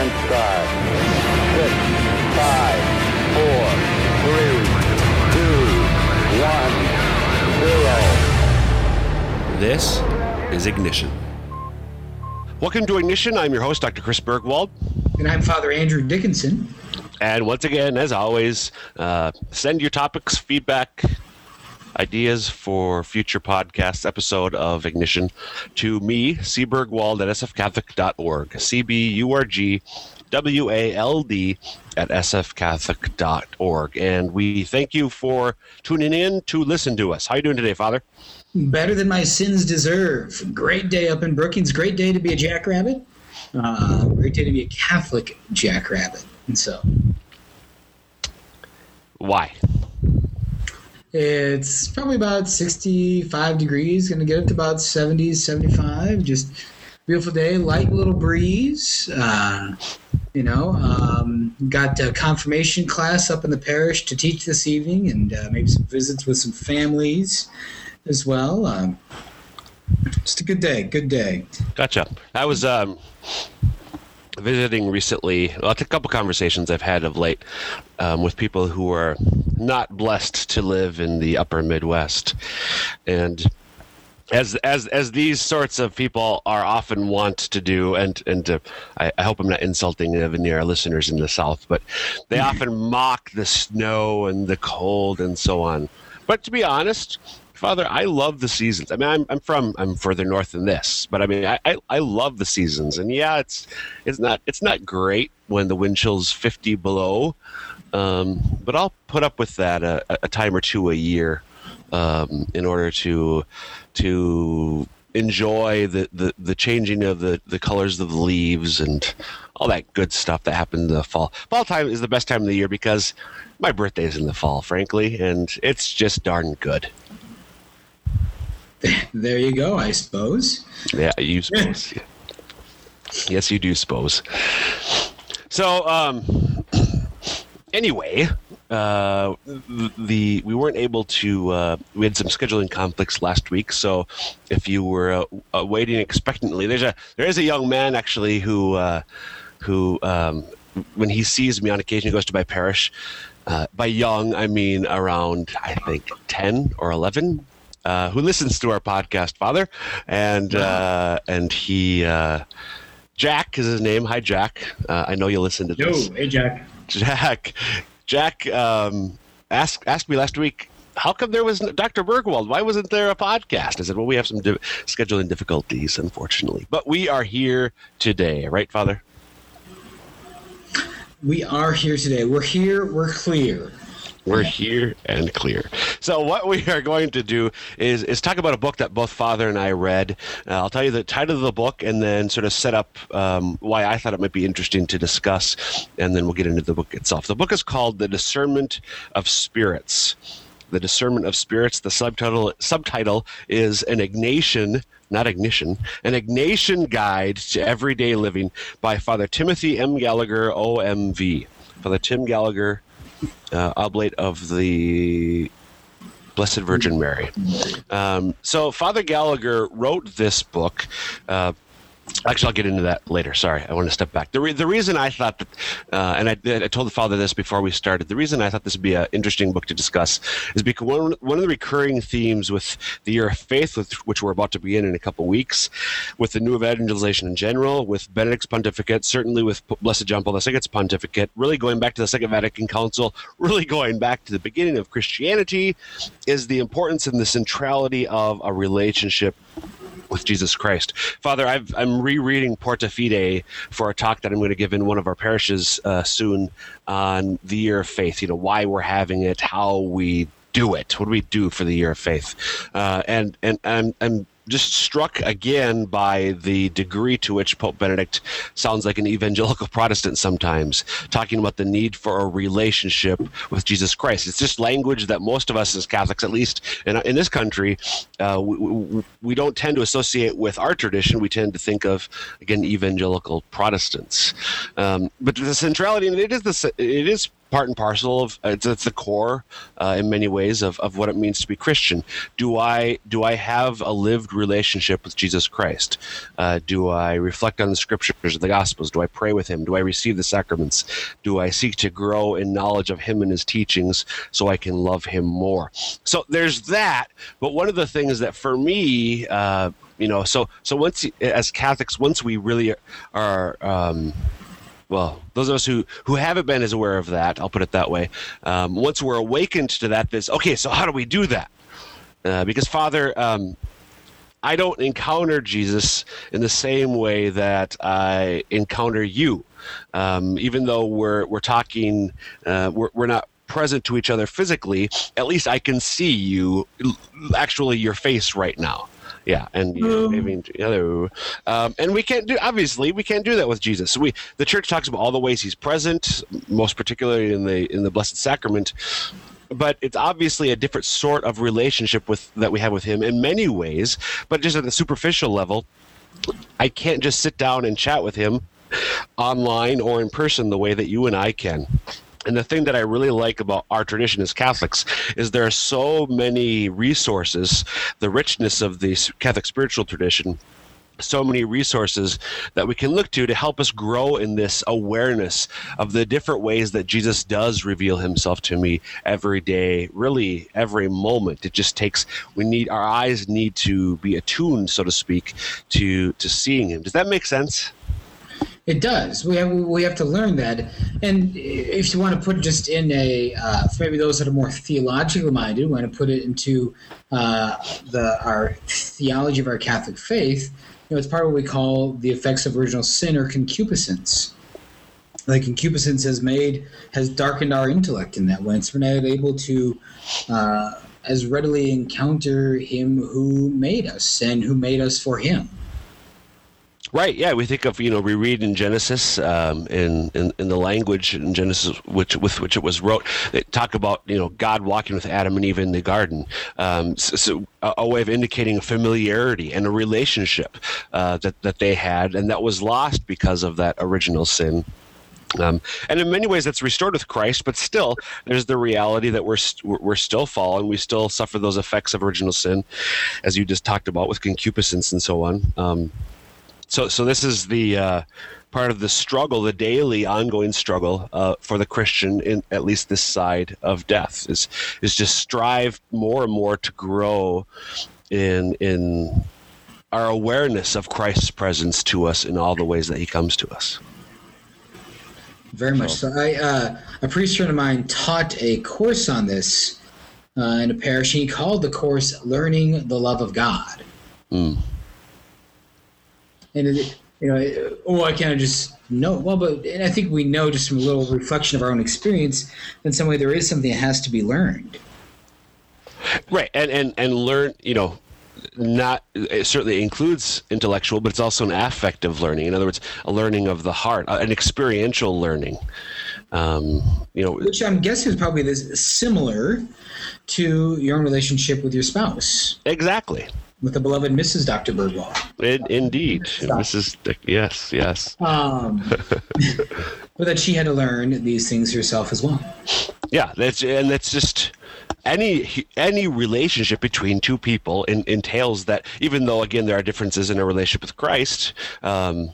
sequence start. Six, five, four, three, two, one, zero. This is Ignition. Welcome to Ignition. I'm your host, Dr. Chris Burgwald. And I'm Father Andrew Dickinson. And once again, as always, uh, send your topics, feedback, ideas for future podcast episode of Ignition to me, cburgwald at sfcatholic.org. C-B-U-R-G W-A-L-D at sfcatholic.org. And we thank you for tuning in to listen to us. How are you doing today, Father? Better than my sins deserve. Great day up in Brookings. Great day to be a jackrabbit. Uh, great day to be a Catholic jackrabbit. And so. Why? It's probably about 65 degrees. Going to get up to about 70s, 75. Just beautiful day. Light little breeze. Uh, you know, um, got a confirmation class up in the parish to teach this evening, and uh, maybe some visits with some families as well. Um, just a good day. Good day. Gotcha. I was um, visiting recently. Well, a couple conversations I've had of late um, with people who are not blessed to live in the upper Midwest, and as as as these sorts of people are often want to do, and and uh, I, I, hope I'm not insulting any of our listeners in the South, but they often mock the snow and the cold and so on. But to be honest, Father, I love the seasons. I mean, I'm, I'm from I'm further north than this, but I mean, I, I, I love the seasons. And yeah, it's it's not it's not great when the wind chill's 50 below, um, but I'll put up with that a, a time or two a year um, in order to to enjoy the, the, the changing of the, the colors of the leaves and all that good stuff that happens in the fall. Fall time is the best time of the year because my birthday is in the fall, frankly, and it's just darn good. There you go, I suppose. Yeah, you suppose. yes, you do suppose. So, um, anyway, uh, the we weren't able to. Uh, we had some scheduling conflicts last week, so if you were uh, uh waiting expectantly, there's a there is a young man actually who uh, who um, when he sees me on occasion, he goes to my parish. Uh, by young, I mean around I think ten or eleven uh, who listens to our podcast, Father, and uh, and he uh, Jack is his name. Hi, Jack. Uh, I know you listen to Yo, this. hey, Jack. Jack. Jack um, asked asked me last week. How come there was Dr. Burgwald? Why wasn't there a podcast? I said, well, we have some di- scheduling difficulties, unfortunately. But we are here today, right, Father? We are here today. We're here. We're clear. We're here and clear. So what we are going to do is is talk about a book that both Father and I read. Uh, I'll tell you the title of the book and then sort of set up um, why I thought it might be interesting to discuss, and then we'll get into the book itself. The book is called The Discernment of Spirits. The Discernment of Spirits. The subtitle subtitle is an Ignatian not ignition, an Ignatian guide to everyday living by Father Timothy M. Gallagher, OMV. Father Tim Gallagher, uh, oblate of the Blessed Virgin Mary. Um, so Father Gallagher wrote this book. Uh, Actually, I'll get into that later. Sorry, I want to step back. The, re- the reason I thought that, uh, and I, I, told the father this before we started, the reason I thought this would be an interesting book to discuss is because one, one of the recurring themes with the year of faith, with, which we're about to begin in a couple weeks, with the new evangelization in general, with Benedict's pontificate, certainly with Blessed John Paul II's pontificate, really going back to the Second Vatican Council, really going back to the beginning of Christianity, is the importance and the centrality of a relationship with Jesus Christ. Father, i am rereading Porta Fidei for a talk that I'm going to give in one of our parishes uh, soon on the year of faith. You know, why we're having it, how we do it, what do we do for the year of faith, uh, and and and and just struck again by the degree to which Pope Benedict sounds like an evangelical Protestant sometimes, talking about the need for a relationship with Jesus Christ. It's just language that most of us as Catholics, at least in, in this country, uh, we, we, don't tend to associate with our tradition. We tend to think of, again, evangelical Protestants. Um, but the centrality, and it is the, it is part and parcel of it's, it's the core uh, in many ways of, of what it means to be Christian. Do I do I have a lived relationship with Jesus Christ? Uh, do I reflect on the scriptures of the Gospels? Do I pray with Him? Do I receive the sacraments? Do I seek to grow in knowledge of Him and His teachings so I can love Him more? So there's that. But one of the things that for me, uh, you know, so so once as Catholics, once we really are. Um, well, those of us who who haven't been as aware of that, I'll put it that way. Um, once we're awakened to that, this okay. So how do we do that? Uh, because Father, um, I don't encounter Jesus in the same way that I encounter you. Um, even though we're we're talking, uh, we're we're not present to each other physically. At least I can see you, actually, your face right now yeah, and you know, maybe hello, um, and we can't do obviously we can't do that with Jesus. We the church talks about all the ways he's present, most particularly in the in the Blessed Sacrament. But it's obviously a different sort of relationship with that we have with him in many ways. But just at the superficial level, I can't just sit down and chat with him online or in person the way that you and I can. And the thing that I really like about our tradition as Catholics is there are so many resources, the richness of the Catholic spiritual tradition so many resources that we can look to to help us grow in this awareness of the different ways that Jesus does reveal himself to me every day, really every moment. It just takes we need our eyes need to be attuned, so to speak, to to seeing him. Does that make sense? It does. We have we have to learn that. And if you want to put just in a uh, for maybe those that are more theologically minded, want to put it into uh, the our theology of our Catholic faith. You know, it's part of what we call the effects of original sin or concupiscence. Like concupiscence has made has darkened our intellect in that way. So we're not able to. Uh, as readily encounter him who made us and who made us for him. Right. Yeah, we think of you know we read in Genesis um, in, in in the language in Genesis which with which it was wrote. They talk about you know God walking with Adam and Eve in the garden. Um, so, so a, a, way of indicating a familiarity and a relationship uh, that that they had, and that was lost because of that original sin. Um, and in many ways, that's restored with Christ, but still, there's the reality that we're st- we're still fallen. We still suffer those effects of original sin, as you just talked about with concupiscence and so on. Um, so, so this is the uh, part of the struggle, the daily, ongoing struggle uh, for the Christian in at least this side of death is is just strive more and more to grow in in our awareness of Christ's presence to us in all the ways that He comes to us. Very much so. I uh, a priest friend of mine taught a course on this uh, in a parish. He called the course "Learning the Love of God." Mm and it, you know, oh, I kind of just know. Well, but and I think we know just from a little reflection of our own experience that in some way there is something that has to be learned. Right, and and and learn. You know, not it certainly includes intellectual, but it's also an affective learning. In other words, a learning of the heart, uh, an experiential learning. Um, you know, which I'm guessing is probably this similar to your own relationship with your spouse. Exactly with the beloved Mrs. Dr. Burgwald. It, indeed, Mrs. Yes, yes. Um, but that she had to learn these things herself as well. Yeah, that's and that's just any any relationship between two people in, entails that. Even though again there are differences in a relationship with Christ. Um,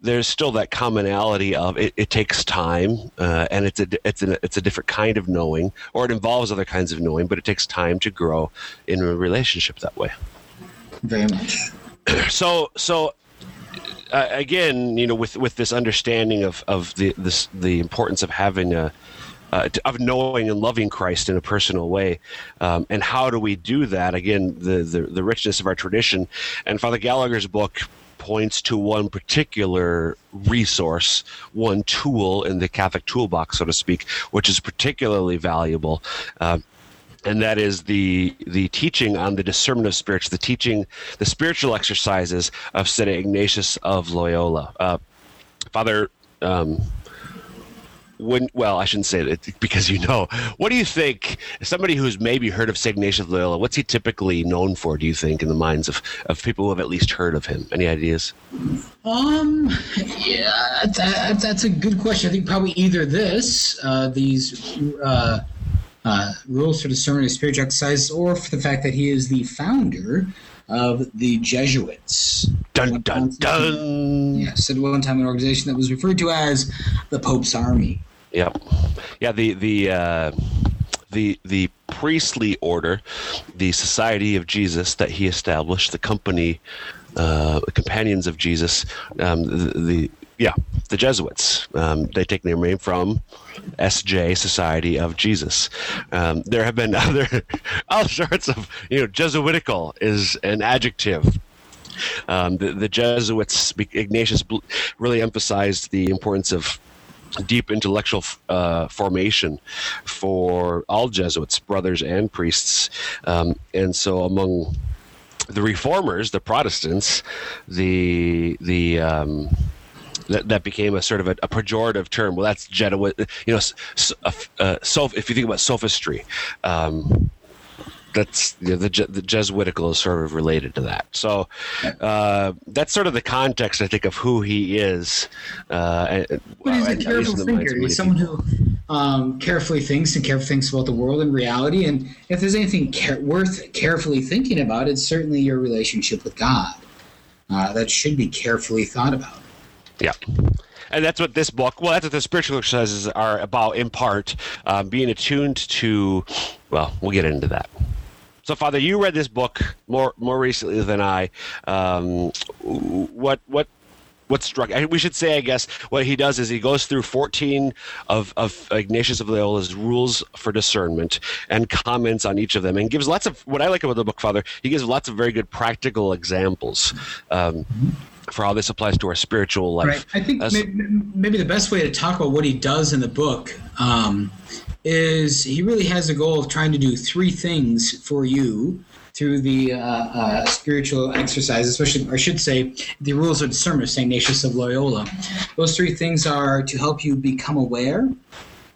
there's still that commonality of it, it takes time uh, and it's a it's a it's a different kind of knowing or it involves other kinds of knowing but it takes time to grow in a relationship that way very much. So, so uh, again, you know, with with this understanding of of the this the importance of having a uh, of knowing and loving Christ in a personal way. Um, and how do we do that? Again, the, the, the richness of our tradition. And Father Gallagher's book points to one particular resource, one tool in the Catholic toolbox, so to speak, which is particularly valuable. Uh, and that is the the teaching on the discernment of spirits, the teaching, the spiritual exercises of Saint Ignatius of Loyola. Uh, Father um, when well i shouldn't say that because you know what do you think somebody who's maybe heard of st ignatius of loyola what's he typically known for do you think in the minds of, of people who have at least heard of him any ideas Um, yeah, that, that's a good question. I think probably either this, uh, these uh, uh, rules for discernment of spiritual exercise, or for the fact that he is the founder of the Jesuits. dun dun dun Yes, at one time an organization that was referred to as the Pope's Army. Yep. Yeah. The the uh, the the priestly order, the Society of Jesus that he established, the company, uh, Companions of Jesus, um, the, the yeah, the Jesuits. Um, they take their name from SJ Society of Jesus. Um, there have been other all sorts of you know Jesuitical is an adjective um, the, the Jesuits, Ignatius really emphasized the importance of deep intellectual uh, formation for all Jesuits, brothers and priests. Um, and so among the reformers, the Protestants, the the um, that, that became a sort of a, a pejorative term. Well, that's Jesuit, you know, so, uh, so if you think about sophistry, um, that's you know, the the Jesuitical is sort of related to that. So uh, that's sort of the context, I think, of who he is. Uh, but he's a careful thinker. He's someone who um, carefully thinks and carefully thinks about the world and reality. And if there's anything care- worth carefully thinking about, it's certainly your relationship with God. Uh, that should be carefully thought about. Yeah. And that's what this book, well, that's what the spiritual exercises are about in part, um, being attuned to, well, we'll get into that. So, Father, you read this book more more recently than I. Um, what what what struck? We should say, I guess, what he does is he goes through 14 of, of Ignatius of Loyola's rules for discernment and comments on each of them, and gives lots of what I like about the book, Father. He gives lots of very good practical examples. Um, for how this applies to our spiritual life. Right. I think maybe, maybe, the best way to talk about what he does in the book um, is he really has a goal of trying to do three things for you through the uh, uh, spiritual exercise, especially, or I should say, the rules of discernment of St. Ignatius of Loyola. Those three things are to help you become aware,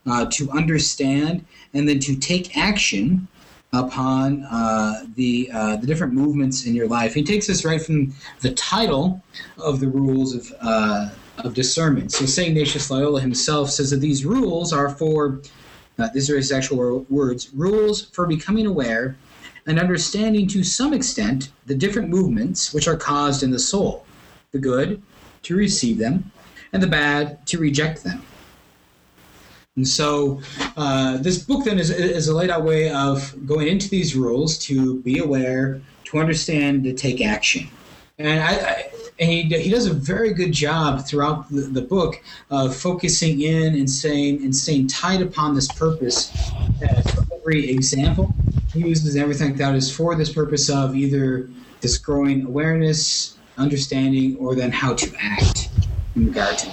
uh, to understand, and then to take action upon uh, the uh, the different movements in your life. He takes us right from the title of the rules of uh, of discernment. So Saint Ignatius Loyola himself says that these rules are for uh, these are his actual words: rules for becoming aware and understanding to some extent the different movements which are caused in the soul, the good to receive them, and the bad to reject them. And so, uh, this book then is, is a laid out way of going into these rules to be aware, to understand, to take action. And I, I and he, he does a very good job throughout the, the book of focusing in and saying and staying tight upon this purpose. every example he uses everything that is for this purpose of either this growing awareness, understanding, or then how to act in regard to.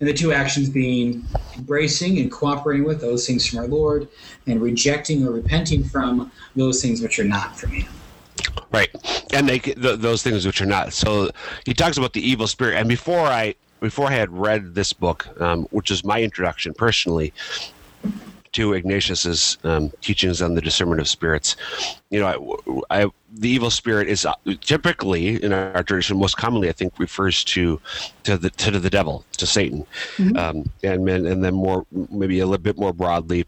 And the two actions being embracing and cooperating with those things from our Lord, and rejecting or repenting from those things which are not from Him. Right, and they th- those things which are not. So he talks about the evil spirit, and before I before I had read this book, um, which is my introduction personally to Ignatius's um, teachings on the discernment of spirits, you know, I, I, the evil spirit is uh, typically in our tradition, most commonly, I think, refers to to the to the devil, to Satan, mm-hmm. um, and and then more maybe a little bit more broadly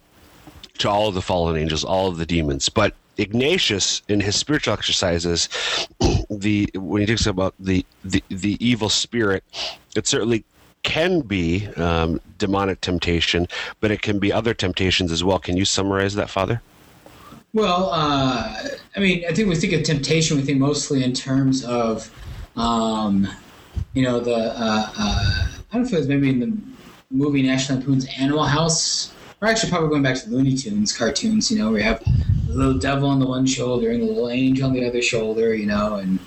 to all of the fallen angels, all of the demons, but Ignatius in his spiritual exercises, the when he talks about the the, the evil spirit, it certainly can be um, demonic temptation, but it can be other temptations as well. Can you summarize that, Father? Well, uh, I mean, I think we think of temptation. We think mostly in terms of, um, you know, the uh, uh, I don't know if it was maybe in the movie National Lampoon's Animal House we're actually probably going back to Looney Tunes cartoons, you know, where you have the little devil on the one shoulder and the little angel on the other shoulder, you know, and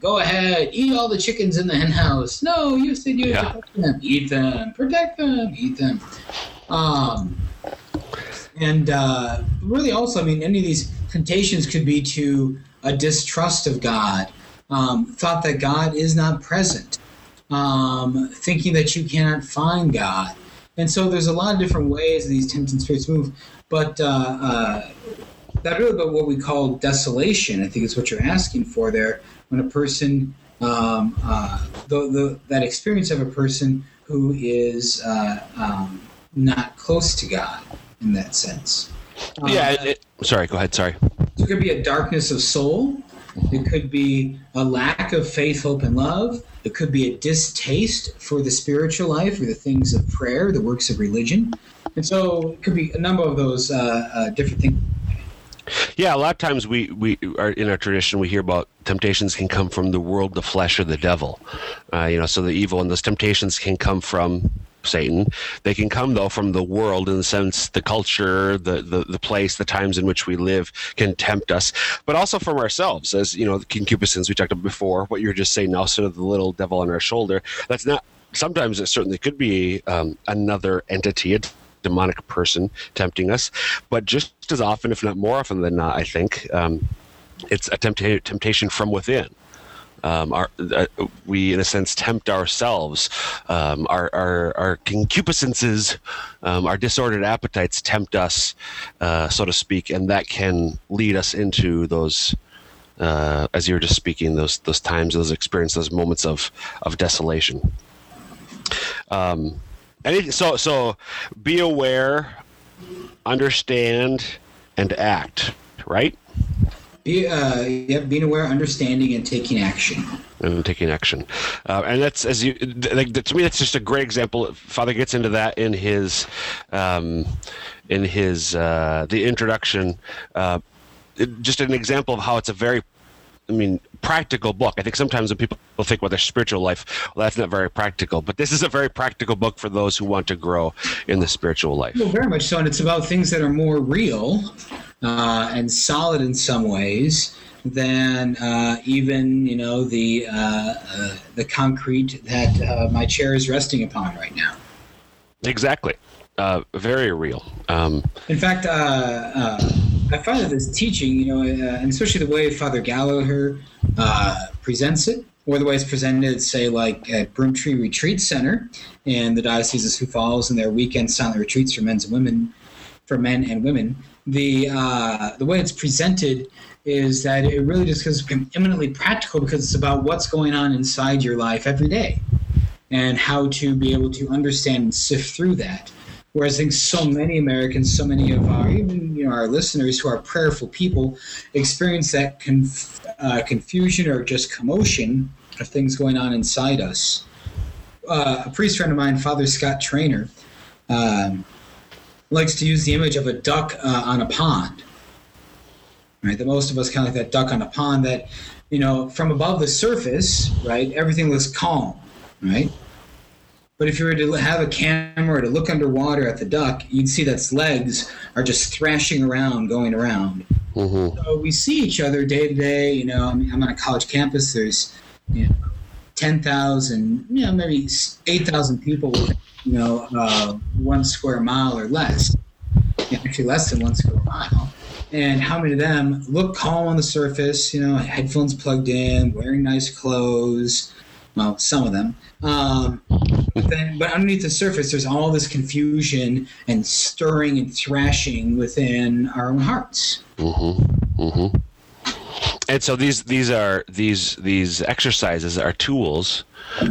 go ahead, eat all the chickens in the hen house. No, you said you yeah. protect them, eat them, protect them, eat them. Um, and uh, really, also, I mean, any of these temptations could be to a distrust of God, um, thought that God is not present, um, thinking that you cannot find God And so there's a lot of different ways these tempting spirits move, but uh, uh, that really about what we call desolation. I think is what you're asking for there. When a person, um, uh, the, the, that experience of a person who is uh, um, not close to God in that sense. yeah. Uh, It, it- sorry. Go ahead. Sorry. it could be a darkness of soul. It could be a lack of faith, hope, and love. It could be a distaste for the spiritual life or the things of prayer, the works of religion. And so it could be a number of those uh, uh, different things. Yeah, a lot of times we, we are in our tradition we hear about temptations can come from the world, the flesh, or the devil. Uh, you know, so the evil and those temptations can come from Satan. They can come though from the world in the sense the culture, the, the the place, the times in which we live can tempt us, but also from ourselves. As you know, the concupiscence we talked about before. What you were just saying now, sort of the little devil on our shoulder. That's not. Sometimes it certainly could be um, another entity, a demonic person tempting us, but just as often, if not more often than not, I think um, it's a tempta- temptation from within. Um, our, uh, we, in a sense, tempt ourselves. Um, our, our, our concupiscences, um, our disordered appetites tempt us, uh, so to speak, and that can lead us into those, uh, as you were just speaking, those those times, those experiences, those moments of of desolation. Um, and so so, be aware, understand, and act. Right. Be, uh, yeah, being aware, understanding, and taking action. and taking action. Uh, and that's as you like to me, that's just a great example. Father gets into that in his um, in his uh, the introduction. Uh, just an example of how it's a very I mean, practical book. I think sometimes when people think about their spiritual life, well, that's not very practical. But this is a very practical book for those who want to grow in the spiritual life. Well, very much so, and it's about things that are more real uh, and solid in some ways than uh, even you know the uh, uh, the concrete that uh, my chair is resting upon right now. Exactly. Uh, very real. Um, In fact, uh, uh, I find that this teaching, you know, uh, and especially the way Father Gallagher uh, presents it, or the way it's presented, say, like at Broomtree Retreat Center in the Diocese of Sioux Falls and their weekend silent retreats for men and women, for men and women. The uh, the way it's presented is that it really just is eminently practical because it's about what's going on inside your life every day and how to be able to understand and sift through that. Whereas I think so many Americans, so many of our even you know our listeners who are prayerful people, experience that conf- uh, confusion or just commotion of things going on inside us. Uh, a priest friend of mine, Father Scott Traynor, um, likes to use the image of a duck uh, on a pond. Right, that most of us kind of like that duck on a pond. That you know, from above the surface, right, everything looks calm, right. But if you were to have a camera to look underwater at the duck, you'd see that its legs are just thrashing around, going around. mhm. So we see each other day to day. You know, I mean, I'm on a college campus. There's, you know, ten thousand, you know, maybe eight thousand people. Within, you know, uh, one square mile or less. Yeah, actually, less than one square mile. And how many of them look calm on the surface? You know, headphones plugged in, wearing nice clothes. Well, some of them. Um, but then, but underneath the surface, there's all this confusion and stirring and thrashing within our own hearts. Mm-hmm. Mm-hmm. And so these these are these these exercises are tools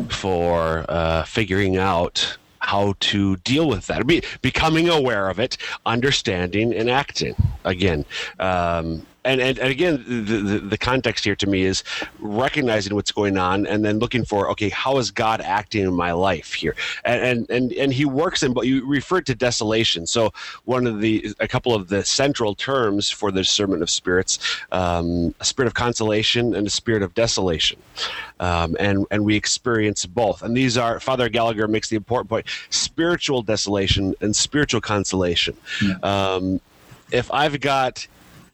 for uh, figuring out how to deal with that, be, becoming aware of it, understanding and acting. Again, um, and, and and again, the, the the context here to me is recognizing what's going on and then looking for okay, how is God acting in my life here? And and and, and He works in. But you referred to desolation. So one of the a couple of the central terms for the discernment of spirits, um, a spirit of consolation and a spirit of desolation, um, and and we experience both. And these are Father Gallagher makes the important point: spiritual desolation and spiritual consolation. Um, if I've got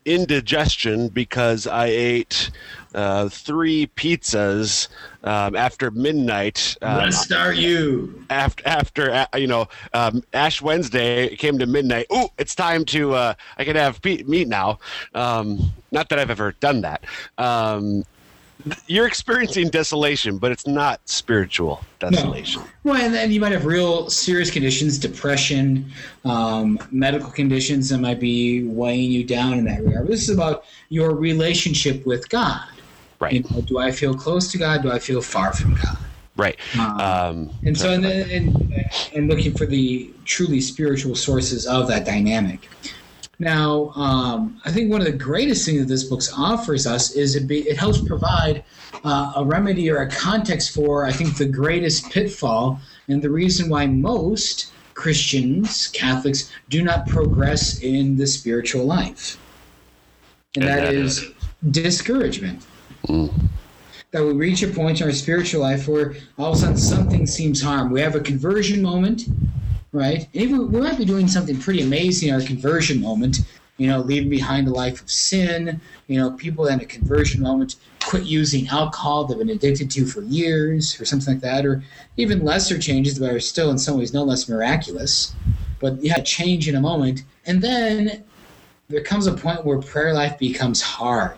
indigestion because I ate uh, three pizzas um, after midnight. Um, Blessed are you. after after uh, you know um, Ash Wednesday it came to midnight. Ooh, it's time to uh, I can have pe- meat now. Um, not that I've ever done that. You're experiencing desolation, but it's not spiritual desolation. Well, and then you might have real serious conditions, depression, um, medical conditions that might be weighing you down in that regard. This is about your relationship with God. Right. You know, do I feel close to God? Do I feel far from God? Right. Um, Um, and so, and, and, and looking for the truly spiritual sources of that dynamic. Now, um, I think one of the greatest things that this book offers us is it, be, it helps provide uh, a remedy or a context for, I think, the greatest pitfall and the reason why most Christians, Catholics, do not progress in the spiritual life. And, that is discouragement Mm. that we reach a point in our spiritual life where all of a sudden something seems harm. We have a conversion moment, right? Even we might be doing something pretty amazing in our conversion moment, you know, leaving behind a life of sin. You know, people in a conversion moment quit using alcohol they've been addicted to for years or something like that, or even lesser changes that are still in some ways no less miraculous. But a change in a moment, and then there comes a point where prayer life becomes hard.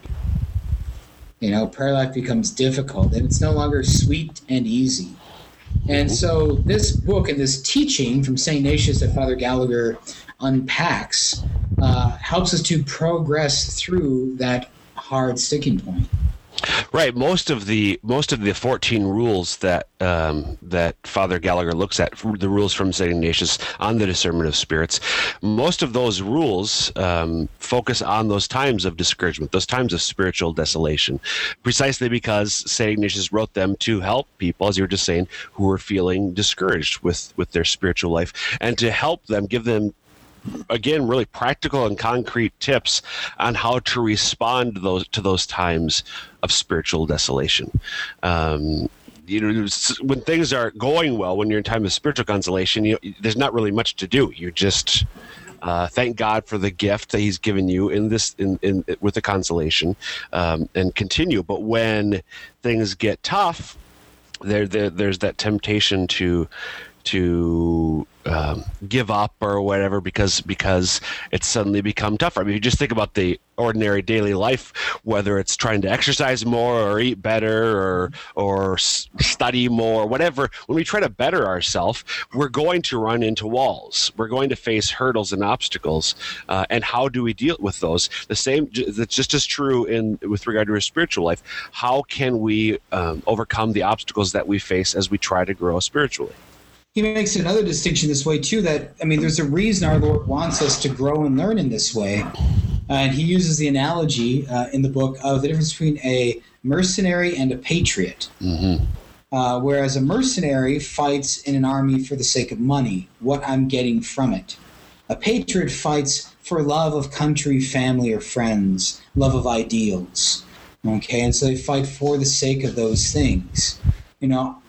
You know, prayer life becomes difficult and it's no longer sweet and easy. And so, this book and this teaching from St. Ignatius that Father Gallagher unpacks uh, helps us to progress through that hard sticking point. Right. Most of the most of the fourteen rules that um, that Father Gallagher looks at, the rules from Saint Ignatius on the discernment of spirits, most of those rules um, focus on those times of discouragement, those times of spiritual desolation, precisely because Saint Ignatius wrote them to help people, as you were just saying, who were feeling discouraged with with their spiritual life, and to help them, give them again really practical and concrete tips on how to respond to those to those times of spiritual desolation um, you know when things are going well when you're in time of spiritual consolation you there's not really much to do you just uh, thank God for the gift that He's given you in this in, in with the consolation, um, and continue. But when things get tough, there, there there's that temptation to to um, give up or whatever because because it's suddenly become tougher. I mean, you just think about the ordinary daily life, whether it's trying to exercise more or eat better or or study more, whatever. When we try to better ourselves, we're going to run into walls. We're going to face hurdles and obstacles. Uh, and how do we deal with those? The same. That's just as true in with regard to our spiritual life. How can we um, overcome the obstacles that we face as we try to grow spiritually? He makes another distinction this way, too, that, I mean, there's a reason our Lord wants us to grow and learn in this way. and he uses the analogy uh, in the book of the difference between a mercenary and a patriot. Mm-hmm. Uh, whereas a mercenary fights in an army for the sake of money, what I'm getting from it. A patriot fights for love of country, family, or friends, love of ideals. Okay, and so they fight for the sake of those things. You know,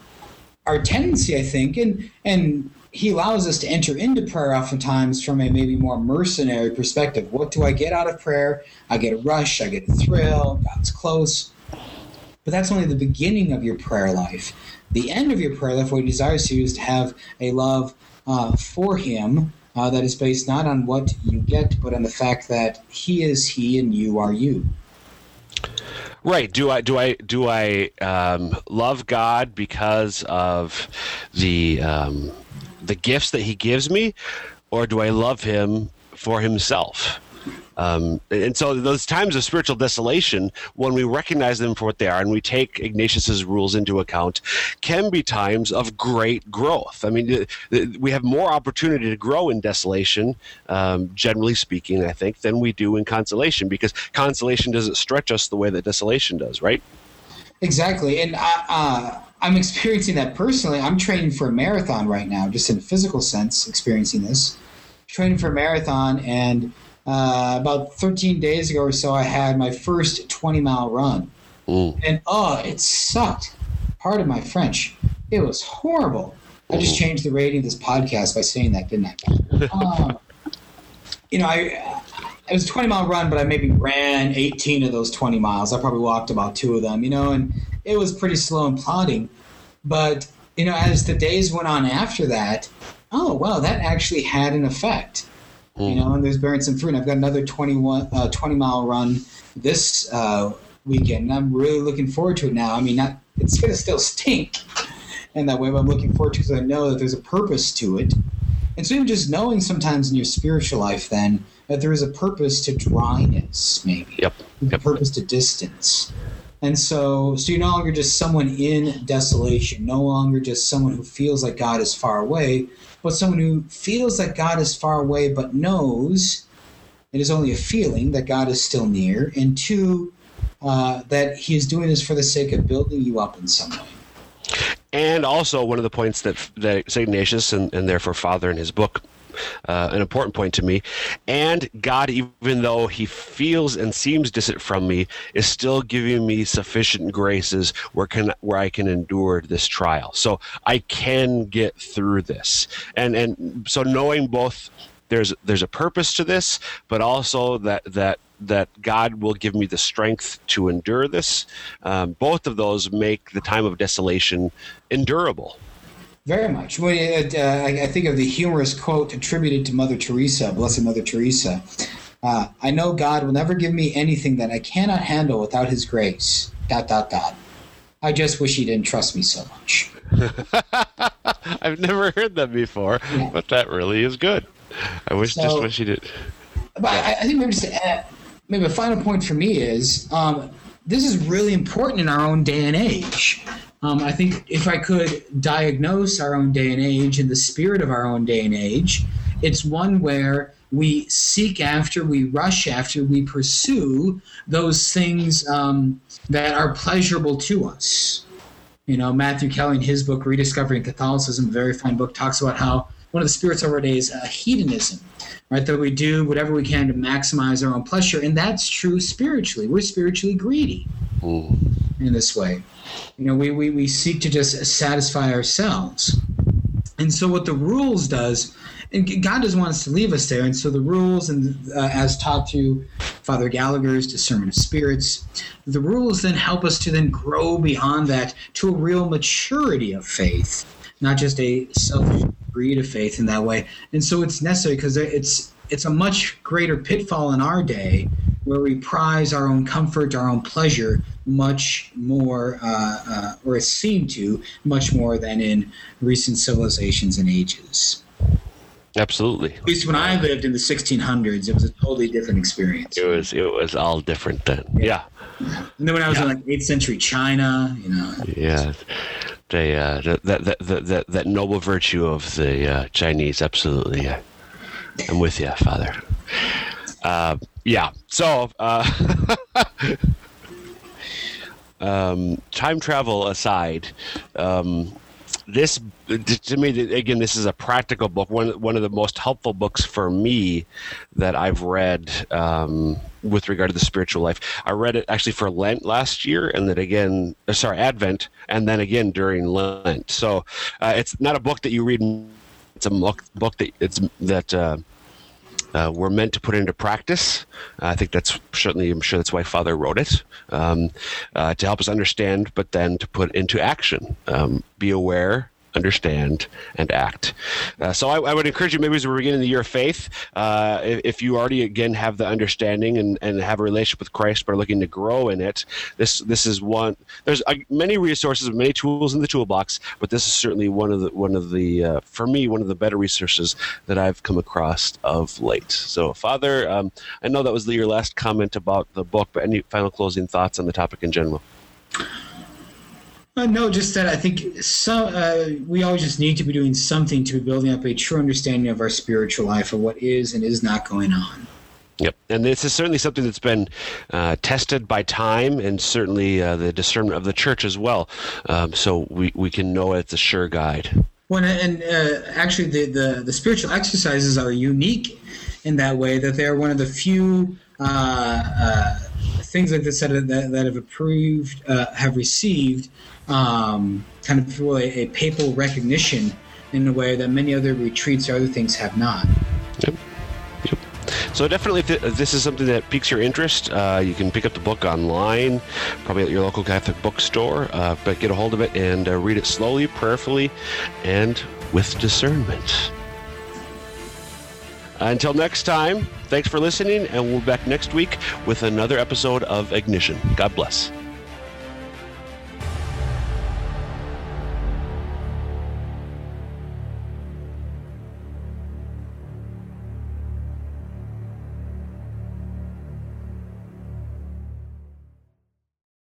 our tendency, I think, and and he allows us to enter into prayer oftentimes from a maybe more mercenary perspective. What do I get out of prayer? I get a rush, I get a thrill, God's close. But that's only the beginning of your prayer life. The end of your prayer life, what he desires you is to have a love uh, for him uh, that is based not on what you get, but on the fact that he is he and you are you. Right. Do I do I do I um, love God because of the um, the gifts that He gives me, or do I love Him for Himself? Um, and so those times of spiritual desolation, when we recognize them for what they are and we take Ignatius's rules into account, can be times of great growth. I mean, we have more opportunity to grow in desolation, um, generally speaking, I think, than we do in consolation because consolation doesn't stretch us the way that desolation does, right? Exactly, and I, uh, I'm experiencing that personally. I'm training for a marathon right now, just in a physical sense, experiencing this. Training for a marathon, and uh, about 13 days ago or so, I had my first 20 mile run, Mm. and oh, it sucked. Part of my French. It was horrible. I just changed the rating of this podcast by saying that, didn't I? Um, you know, I it was a 20 mile run, but I maybe ran 18 of those 20 miles. I probably walked about two of them, you know, and it was pretty slow and plodding. But, you know, as the days went on after that, oh, well, that actually had an effect, you know, and there's bearing some fruit. And I've got another 21, uh, 20 mile run this uh, weekend. And I'm really looking forward to it now. I mean, not it's gonna still stink in that way, but I'm looking forward to it because I know that there's a purpose to it. And so even just knowing sometimes in your spiritual life, then that there is a purpose to dryness, maybe. Yep. A purpose to distance. And so, so you're no longer just someone in desolation, no longer just someone who feels like God is far away, but someone who feels that God is far away, but knows it is only a feeling that God is still near, and two, uh, that He is doing this for the sake of building you up in some way. And also, one of the points that that St. Ignatius and, and therefore Father in his book, uh, an important point to me, and God, even though He feels and seems distant from me, is still giving me sufficient graces where can where I can endure this trial. So I can get through this, and and so knowing both. There's there's a purpose to this, but also that that that God will give me the strength to endure this. Um, both of those make the time of desolation endurable. Very much. Well, uh, I I think of the humorous quote attributed to Mother Teresa, Blessed Mother Teresa. Uh, I know God will never give me anything that I cannot handle without His grace. Dot dot dot. I just wish He didn't trust me so much. I've never heard that before, but that really is good. I wish just So- wish you did. But I, I think maybe just add, maybe a final point for me is um, this is really important in our own day and age. Um, I think if I could diagnose our own day and age in the spirit of our own day and age, it's one where we seek after, we rush after, we pursue those things um, that are pleasurable to us. You know, Matthew Kelly in his book Rediscovering Catholicism, a very fine book, talks about how one of the spirits of our day is uh, hedonism, right? That we do whatever we can to maximize our own pleasure, and that's true spiritually. We're spiritually greedy Mm. in this way. You know, we, we, we seek to just satisfy ourselves. And so, what the rules does, and God doesn't want us to leave us there. And so, the rules, and uh, as taught through Father Gallagher's Discernment of Spirits, the rules then help us to then grow beyond that to a real maturity of faith, not just a selfish greed of faith in that way. And so, it's necessary because it's it's a much greater pitfall in our day where we prize our own comfort, our own pleasure much more, uh, uh, or is seen to much more than in recent civilizations and ages. Absolutely, At least when I lived in the 1600s, it was a totally different experience. it was it was all different then. Yeah, And then when I was in like 8th century China, you know, yeah. They, uh, that, that, that, that, that noble virtue of the uh, Chinese, absolutely. Yeah. I'm with you, Father. Uh, yeah. So, uh, um, time travel aside, um, this to me again, this is a practical book. One one of the most helpful books for me that I've read um, with regard to the spiritual life. I read it actually for Lent last year, and then again, uh, sorry, Advent, and then again during Lent. So uh, it's not a book that you read. It's a book, book that it's that. Uh, uh, we're meant to put into practice. I think that's certainly, I'm sure that's why Father wrote it, um, uh, to help us understand, but then to put into action. Um, be aware, understand, and act. Uh, so I, I would encourage you, maybe as we're beginning the year of faith, uh, if, if you already again have the understanding and, and have a relationship with Christ, but are looking to grow in it, this this is one. There's uh, many resources, many tools in the toolbox, but this is certainly one of the one of the uh, for me one of the better resources that I've come across of late. So, Father, um, I know that was your last comment about the book, but any final closing thoughts on the topic in general? Uh, no, just that I think some uh, we always just need to be doing something to be building up a true understanding of our spiritual life, of what is and is not going on. Yep, and this is certainly something that's been uh, tested by time, and certainly uh, the discernment of the church as well. Um, so we, we can know it's a sure guide. Well, and uh, actually, the, the the spiritual exercises are unique in that way that they are one of the few uh, uh, things like this that, that, that have approved, uh, have received um, kind of really a papal recognition in a way that many other retreats or other things have not. Yep. Yep. So definitely, if if this is something that piques your interest, uh, you can pick up the book online, probably at your local Catholic bookstore. Uh, but get a hold of it and uh, read it slowly, prayerfully, and with discernment. Until next time, thanks for listening, and we'll be back next week with another episode of Ignition. God bless.